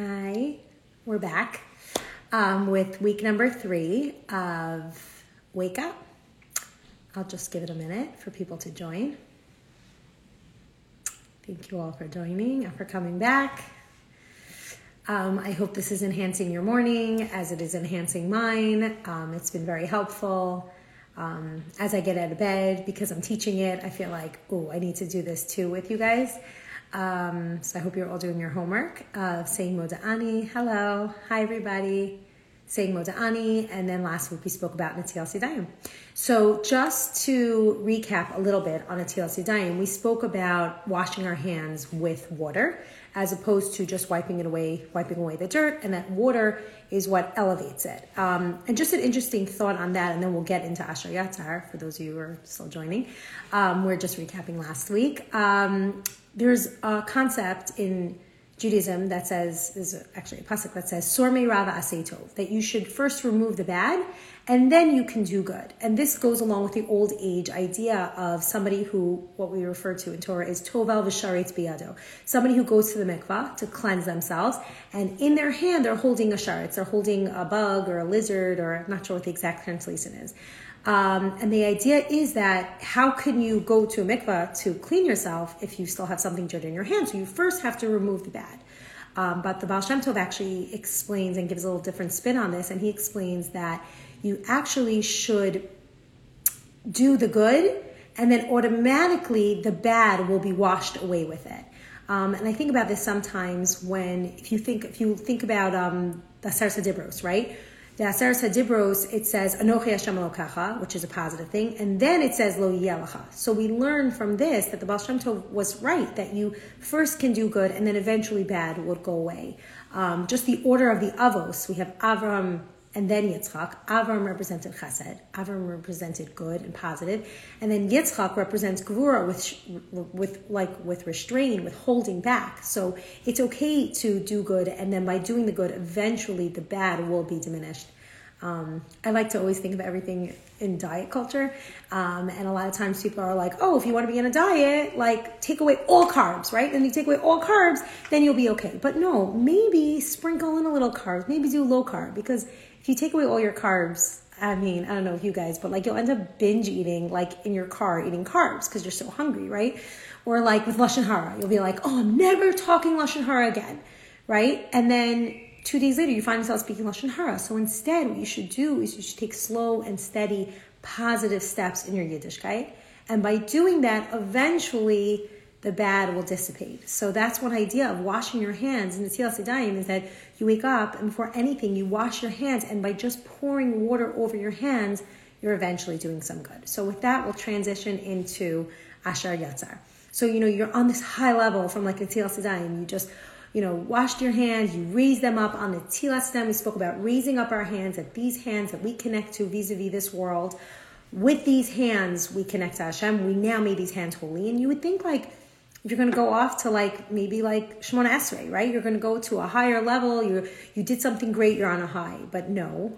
Hi, we're back um, with week number three of Wake Up. I'll just give it a minute for people to join. Thank you all for joining and for coming back. Um, I hope this is enhancing your morning as it is enhancing mine. Um, it's been very helpful. Um, as I get out of bed, because I'm teaching it, I feel like, oh, I need to do this too with you guys. Um, so I hope you're all doing your homework of saying Moda'ani. Hello. Hi, everybody. Saying Moda'ani. And then last week we spoke about Netilas Yadayim. So just to recap a little bit on Netilas Yadayim, we spoke about washing our hands with water as opposed to just wiping it away, wiping away the dirt, and that water is what elevates it. Um, and just an interesting thought on that, and then we'll get into Asher Yatzar for those of you who are still joining. Um, we're just recapping last week. There's a concept in Judaism that says, there's actually a pasuk that says, Sur Me'ra Va'aseh Tov, that you should first remove the bad and then you can do good. And this goes along with the old age idea of somebody who, what we refer to in Torah is Tovel V'sheretz B'yado, somebody who goes to the mikvah to cleanse themselves, and in their hand they're holding a sharetz, they're holding a bug or a lizard, or I'm not sure what the exact translation is. Um, and the idea is that how can you go to a mikvah to clean yourself if you still have something dirty in your hand? So you first have to remove the bad. Um, but the Baal Shem Tov actually explains and gives a little different spin on this, and he explains that you actually should do the good, and then automatically the bad will be washed away with it. Um, and I think about this sometimes when, if you think, if you think about um, the Aseret Dibros, right? The Aseret Hadibros, it says Anochi Hashem Elokecha, which is a positive thing, and then it says Lo Yelacha. So we learn from this that the Baal Shem Tov was right that you first can do good and then eventually bad would go away. Um, just the order of the Avos, we have Avram and then Yitzchak. Avram represented Chesed. Avram represented good and positive. and then Yitzchak represents Gvura with with like with restraint, with holding back. So it's okay to do good, and then by doing the good, eventually the bad will be diminished. Um, I like to always think of everything in diet culture, um, and a lot of times people are like, "Oh, if you want to be in a diet, like take away all carbs, right? And you take away all carbs, then you'll be okay." But no, maybe sprinkle in a little carbs, maybe do low carb because if you take away all your carbs, I mean, I don't know if you guys, but like you'll end up binge eating, like in your car, eating carbs because you're so hungry, right? Or like with lashon hara, you'll be like, "Oh, I'm never talking lashon hara again," right? And then two days later, you find yourself speaking lashon hara. So instead, what you should do is you should take slow and steady, positive steps in your Yiddishkeit, and by doing that, eventually the bad will dissipate. So that's one idea of washing your hands in the Netilas Yadayim is that you wake up and before anything you wash your hands and by just pouring water over your hands, you're eventually doing some good. So with that, we'll transition into Asher Yatzar. So, you know, you're on this high level from like the Netilas Yadayim. You just, you know, washed your hands, you raise them up on the Tilat stem. We spoke about raising up our hands, that these hands that we connect to vis-a-vis this world, with these hands we connect to Hashem. We now made these hands holy. And you would think like, you're going to go off to like maybe like Shemoneh Esrei, right? You're going to go to a higher level. You you did something great. You're on a high, but no.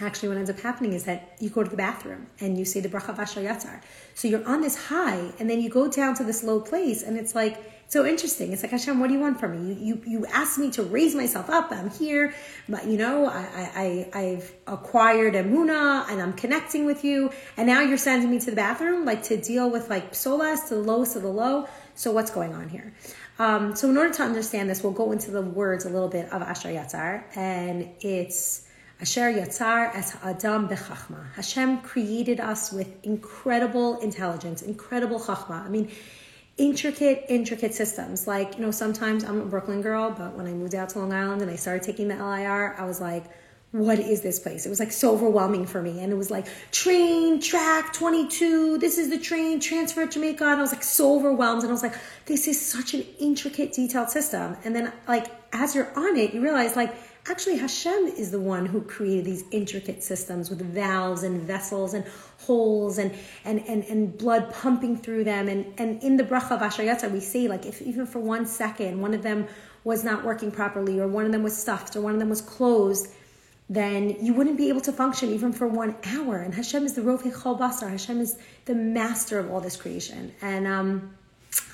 Actually, what ends up happening is that you go to the bathroom and you say the bracha v'ashal yatzar. So you're on this high, and then you go down to this low place, and it's like so interesting. It's like Hashem, what do you want from me? You you, you asked me to raise myself up. I'm here, but you know I I I've acquired emuna and I'm connecting with you, and now you're sending me to the bathroom like to deal with like solas to the lowest of the low. So what's going on here? Um, so in order to understand this, we'll go into the words a little bit of Asher Yatzar, and it's Asher Yatzar as Adam bechachma. Hashem created us with incredible intelligence, incredible chachma. I mean, intricate, intricate systems. Like, you know, sometimes I'm a Brooklyn girl, but when I moved out to Long Island and I started taking the LIRR, I was like, what is this place? It was like so overwhelming for me. And it was like train, track 22, this is the train, transfer at Jamaica. And I was like so overwhelmed. And I was like, this is such an intricate, detailed system. And then like as you're on it, you realize like actually Hashem is the one who created these intricate systems with valves and vessels and holes and and and, and blood pumping through them. And and in the bracha of Asher Yatzar, we say like if even for one second one of them was not working properly, or one of them was stuffed, or one of them was closed then you wouldn't be able to function even for one hour. And Hashem is the Rofei Chol Basar. Hashem is the master of all this creation. And um,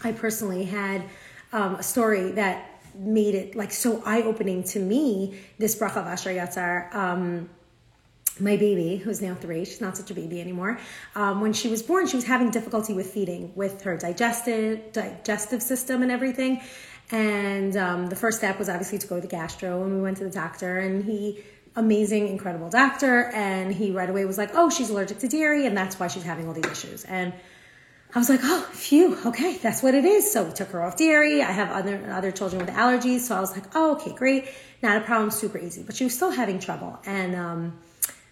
I personally had um, a story that made it like so eye opening to me. This bracha Asher Yatzar. Um, my baby, who's now three, she's not such a baby anymore. Um, when she was born, she was having difficulty with feeding, with her digestive digestive system and everything. And um, the first step was obviously to go to the gastro, and we went to the doctor, and he, amazing, incredible doctor, and he right away was like, "Oh, she's allergic to dairy, and that's why she's having all these issues." And I was like, "Oh, phew, okay, that's what it is." So we took her off dairy. I have other other children with allergies, so I was like, "Oh, okay, great, not a problem, super easy." But she was still having trouble, and um,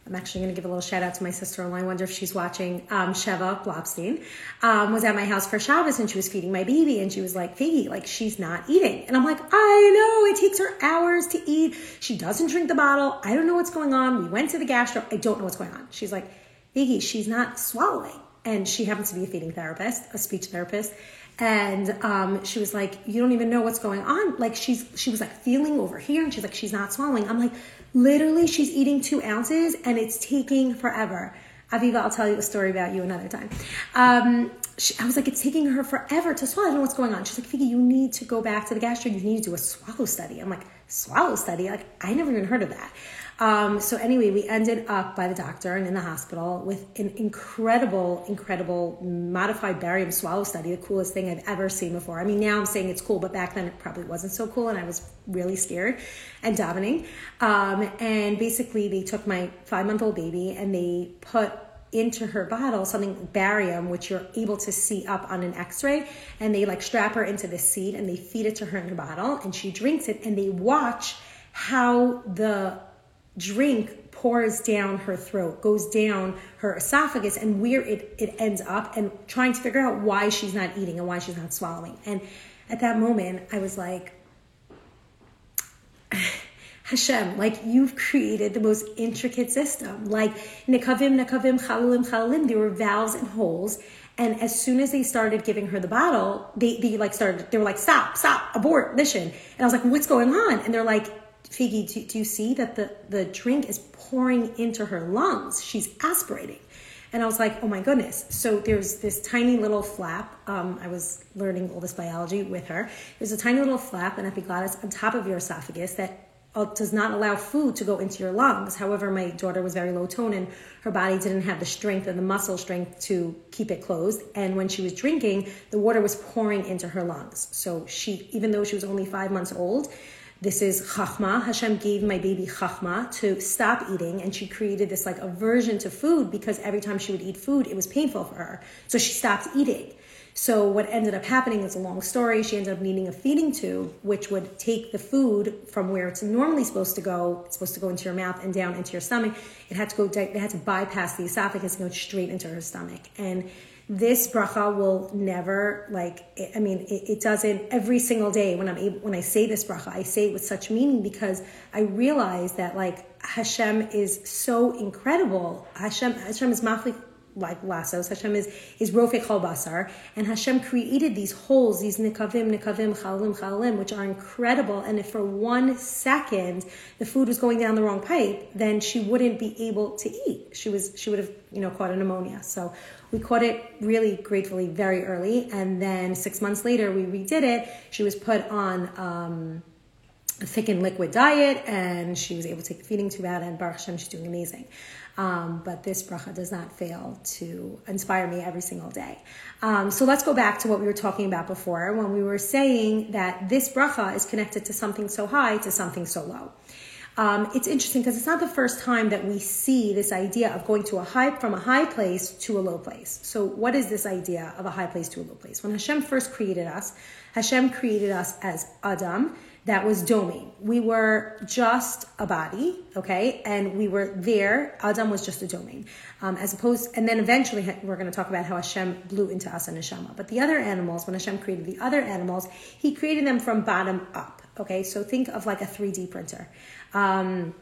I'm actually going to give a little shout out to my sister-in-law. I wonder if she's watching. Um, Sheva Blobstein um, was at my house for Shabbos and she was feeding my baby and she was like, Figgy, like she's not eating. And I'm like, I know, it takes her hours to eat. She doesn't drink the bottle. I don't know what's going on. We went to the gastro. I don't know what's going on. She's like, Figgy, she's not swallowing. And she happens to be a feeding therapist, a speech therapist and um, she was like, "You don't even know what's going on." Like she's she was like feeling over here, and she's like, "She's not swallowing." I'm like, literally, she's eating two ounces, and it's taking forever. Aviva, I'll tell you a story about you another time. Um, she, I was like, it's taking her forever to swallow. I don't know what's going on. She's like, Figgy, you need to go back to the gastro. You need to do a swallow study. I'm like, swallow study? Like, I never even heard of that. Um, so anyway, we ended up by the doctor and in the hospital with an incredible, incredible modified barium swallow study, the coolest thing I've ever seen before. I mean, now I'm saying it's cool, but back then it probably wasn't so cool, and I was really scared and davening. Um, and basically, they took my five month old baby and they put into her bottle something barium which you're able to see up on an x-ray and they like strap her into this seat and they feed it to her in her bottle and she drinks it and they watch how the drink pours down her throat, goes down her esophagus, and where it, it ends up, and trying to figure out why she's not eating and why she's not swallowing. And at that moment, I was like, Hashem, like you've created the most intricate system. Like nikavim, nikavim, chalulim, chalulim, there were valves and holes. And as soon as they started giving her the bottle, they, they like started, they were like, stop, stop, abort, mission. And I was like, what's going on? And they're like, Figgy, do, do you see that the, the drink is pouring into her lungs? She's aspirating. And I was like, oh my goodness. So there's this tiny little flap. Um, I was learning all this biology with her. There's a tiny little flap, an epiglottis, on top of your esophagus that uh, does not allow food to go into your lungs. However, my daughter was very low tone and her body didn't have the strength and the muscle strength to keep it closed. And when she was drinking, the water was pouring into her lungs. So she, even though she was only five months old, this is chachma. Hashem gave my baby chachma to stop eating, and she created this like aversion to food because every time she would eat food, it was painful for her. So she stopped eating. So what ended up happening is a long story. She ended up needing a feeding tube, which would take the food from where it's normally supposed to go. It's supposed to go into your mouth and down into your stomach. It had to go. They had to bypass the esophagus and go straight into her stomach. And this bracha will never like i mean it, it, doesn't every single day when i'm able when i say this bracha i say it with such meaning because i realize that like hashem is so incredible hashem hashem is maflik like lassos. Hashem is is rofei chol basar, and Hashem created these holes, these nikavim, nikavim, chalim, chalim, which are incredible. And if for one second the food was going down the wrong pipe, then she wouldn't be able to eat. She was she would have you know caught a pneumonia. So we caught it really gratefully very early, and then six months later we redid it. She was put on. Um, a thickened liquid diet and she was able to take the feeding tube out and Baruch Hashem, she's doing amazing. Um, but this bracha does not fail to inspire me every single day. Um, so let's go back to what we were talking about before when we were saying that this bracha is connected to something so high to something so low. Um, it's interesting because it's not the first time that we see this idea of going to a high from a high place to a low place. So, what is this idea of a high place to a low place? When Hashem first created us, Hashem created us as Adam, that was domem. We were just a body, okay, and we were there. Adam was just a domem, um, as opposed. And then eventually, we're going to talk about how Hashem blew into us a neshama. But the other animals, when Hashem created the other animals, He created them from bottom up. Okay, so think of like a three D printer. Um,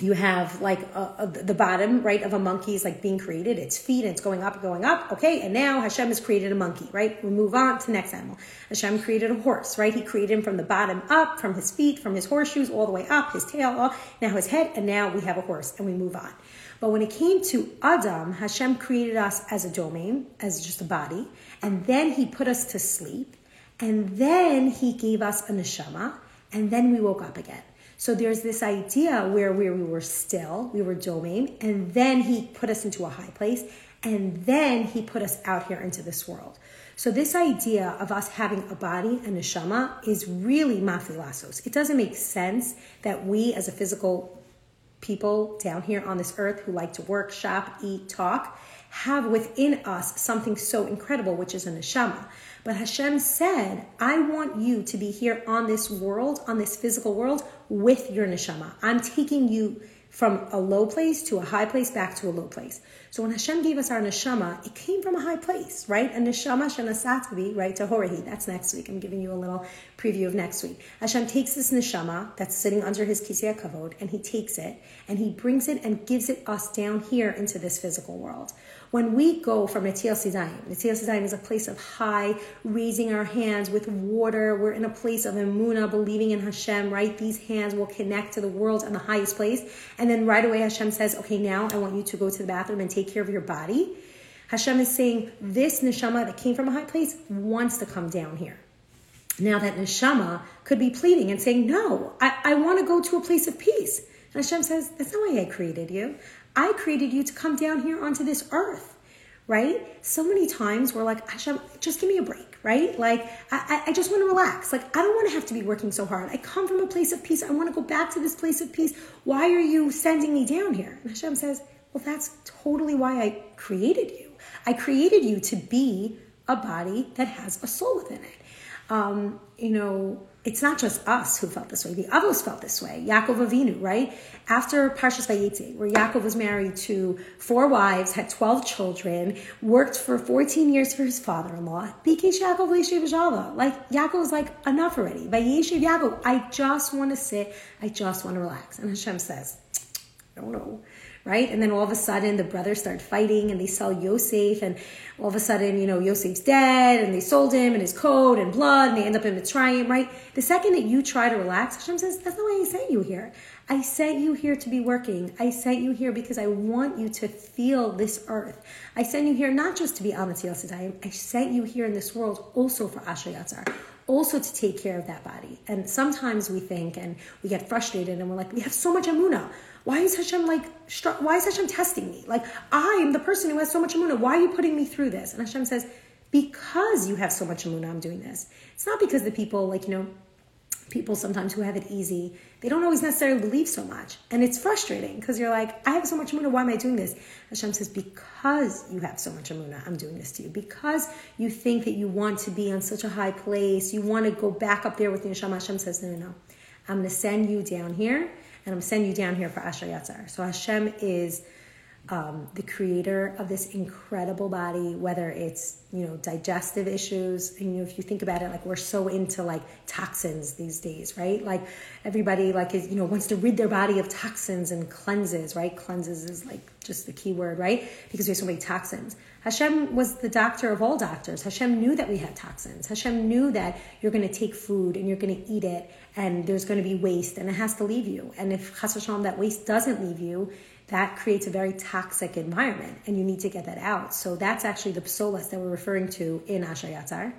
you have like uh, uh, a, a, the bottom right of a monkey is like being created. Its feet and it's going up and going up. Okay and now hashem has created a monkey right? We move on to next animal. Hashem created a horse right? He created him from the bottom up from his feet from his horseshoes all the way up his tail all, now his head and now we have a horse and we move on. But when it came to adam hashem created us as a domem as just a body and then he put us to sleep and then he gave us a neshama and then we woke up again. So there's this idea where we were still, we were domim, and then he put us into a high place, and then he put us out here into this world. So this idea of us having a body and a shama is really mafli la'asos. It doesn't make sense that we as a physical people down here on this earth who like to work, shop, eat, talk, have within us something so incredible, which is a neshama. But Hashem said, I want you to be here on this world, on this physical world, with your neshama. I'm taking you from a low place to a high place back to a low place. So when Hashem gave us our neshama, it came from a high place, right? A neshama shenasatvi, right? To Horahi. That's next week. I'm giving you a little preview of next week. Hashem takes this neshama that's sitting under his kisei kavod, and he takes it and he brings it and gives it us down here into this physical world. When we go from Netilas Yadayim, Netilas Yadayim is a place of high, raising our hands with water. We're in a place of emuna, believing in Hashem, right? These hands will connect to the world and the highest place. And then right away Hashem says, okay, now I want you to go to the bathroom and take care of your body. Hashem is saying this neshama that came from a high place wants to come down here. Now that neshama could be pleading and saying, no, I, I want to go to a place of peace. And Hashem says, that's not why I created you. I created you to come down here onto this earth, right? So many times we're like, Hashem, just give me a break, right? Like, I, I just want to relax. Like, I don't want to have to be working so hard. I come from a place of peace. I want to go back to this place of peace. Why are you sending me down here? And Hashem says, well, that's totally why I created you. I created you to be a body that has a soul within it. Um, you know, it's not just us who felt this way. The others felt this way. Yaakov Avinu, right? After Parshas Vayetze, where Yaakov was married to four wives, had 12 children, worked for 14 years for his father-in-law, Bikesh Yaakov V'Yeshiv Like, Yaakov was like, enough already. Vayeshev Yaakov, I just want to sit, I just want to relax. And Hashem says, no, no right? And then all of a sudden the brothers start fighting and they sell Yosef and all of a sudden, you know, Yosef's dead and they sold him and his coat and blood and they end up in Mitzrayim, right? The second that you try to relax, Hashem says, that's not why I sent you here. I sent you here to be working. I sent you here because I want you to feel this earth. I sent you here not just to be Amatil Sidayim, I sent you here in this world also for Asher Yatzar also to take care of that body. And sometimes we think and we get frustrated and we're like, we have so much amuna. Why is Hashem like, why is Hashem testing me? Like, I'm the person who has so much amuna. Why are you putting me through this? And Hashem says, because you have so much amuna, I'm doing this. It's not because the people, like, you know, people sometimes who have it easy, they don't always necessarily believe so much. And it's frustrating because you're like, I have so much amuna, why am I doing this? Hashem says, because you have so much amuna, I'm doing this to you. Because you think that you want to be on such a high place, you want to go back up there with the Hashem, Hashem says, no, no, no. I'm going to send you down here and I'm sending you down here for Asher Yatzar. So Hashem is um, the creator of this incredible body, whether it's you know digestive issues, and you know if you think about it, like we're so into like toxins these days, right? Like everybody like is you know wants to rid their body of toxins and cleanses, right? Cleanses is like just the key word, right? Because we have so many toxins. Hashem was the doctor of all doctors. Hashem knew that we had toxins. Hashem knew that you're going to take food and you're going to eat it, and there's going to be waste, and it has to leave you. And if Chas that waste doesn't leave you, that creates a very toxic environment, and you need to get that out. So that's actually the psolas that we're referring to in Asher Yatzar.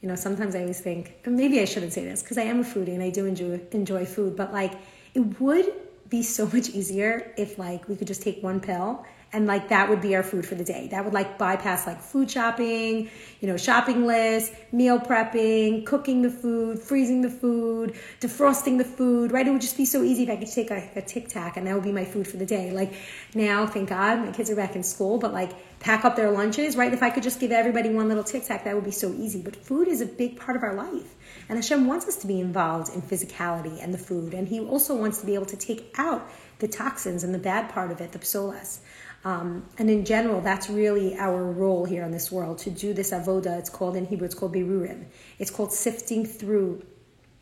You know, sometimes I always think, maybe I shouldn't say this because I am a foodie and I do enjoy enjoy food, but like it would be so much easier if like we could just take one pill and like that would be our food for the day. That would like bypass like food shopping you know shopping lists meal prepping cooking the food freezing the food defrosting the food right? It would just be so easy if i could take a tic tac and that would be my food for the day. Like now thank god my kids are back in school but like pack up their lunches right? If i could just give everybody one little tic tac that would be so easy. But food is a big part of our life. And hashem wants us to be involved in physicality and the food. And he also wants to be able to take out the toxins and the bad part of it the psolas um, and in general, that's really our role here in this world to do this avoda. It's called in Hebrew, it's called birurim. It's called sifting through,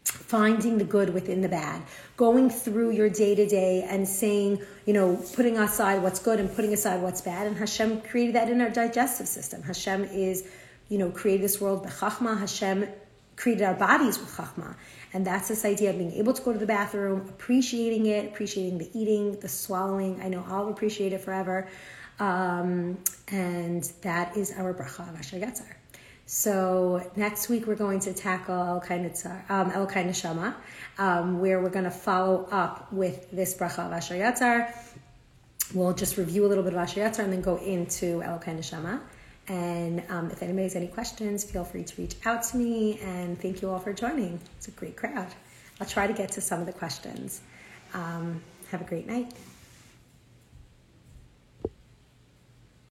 finding the good within the bad, going through your day to day and saying, you know, putting aside what's good and putting aside what's bad. And Hashem created that in our digestive system. Hashem is, you know, created this world bechachma. Hashem created our bodies with chachma. And that's this idea of being able to go to the bathroom, appreciating it, appreciating the eating, the swallowing. I know I'll appreciate it forever. Um, and that is our bracha of Asher Yatzar. So next week we're going to tackle Elokei Nitzar, um, Neshama, um, where we're going to follow up with this bracha of Asher Yatzar. We'll just review a little bit of Asher Yatzar and then go into El Elokei Neshama. And um, if anybody has any questions, feel free to reach out to me. And thank you all for joining. It's a great crowd. I'll try to get to some of the questions. Um, have a great night.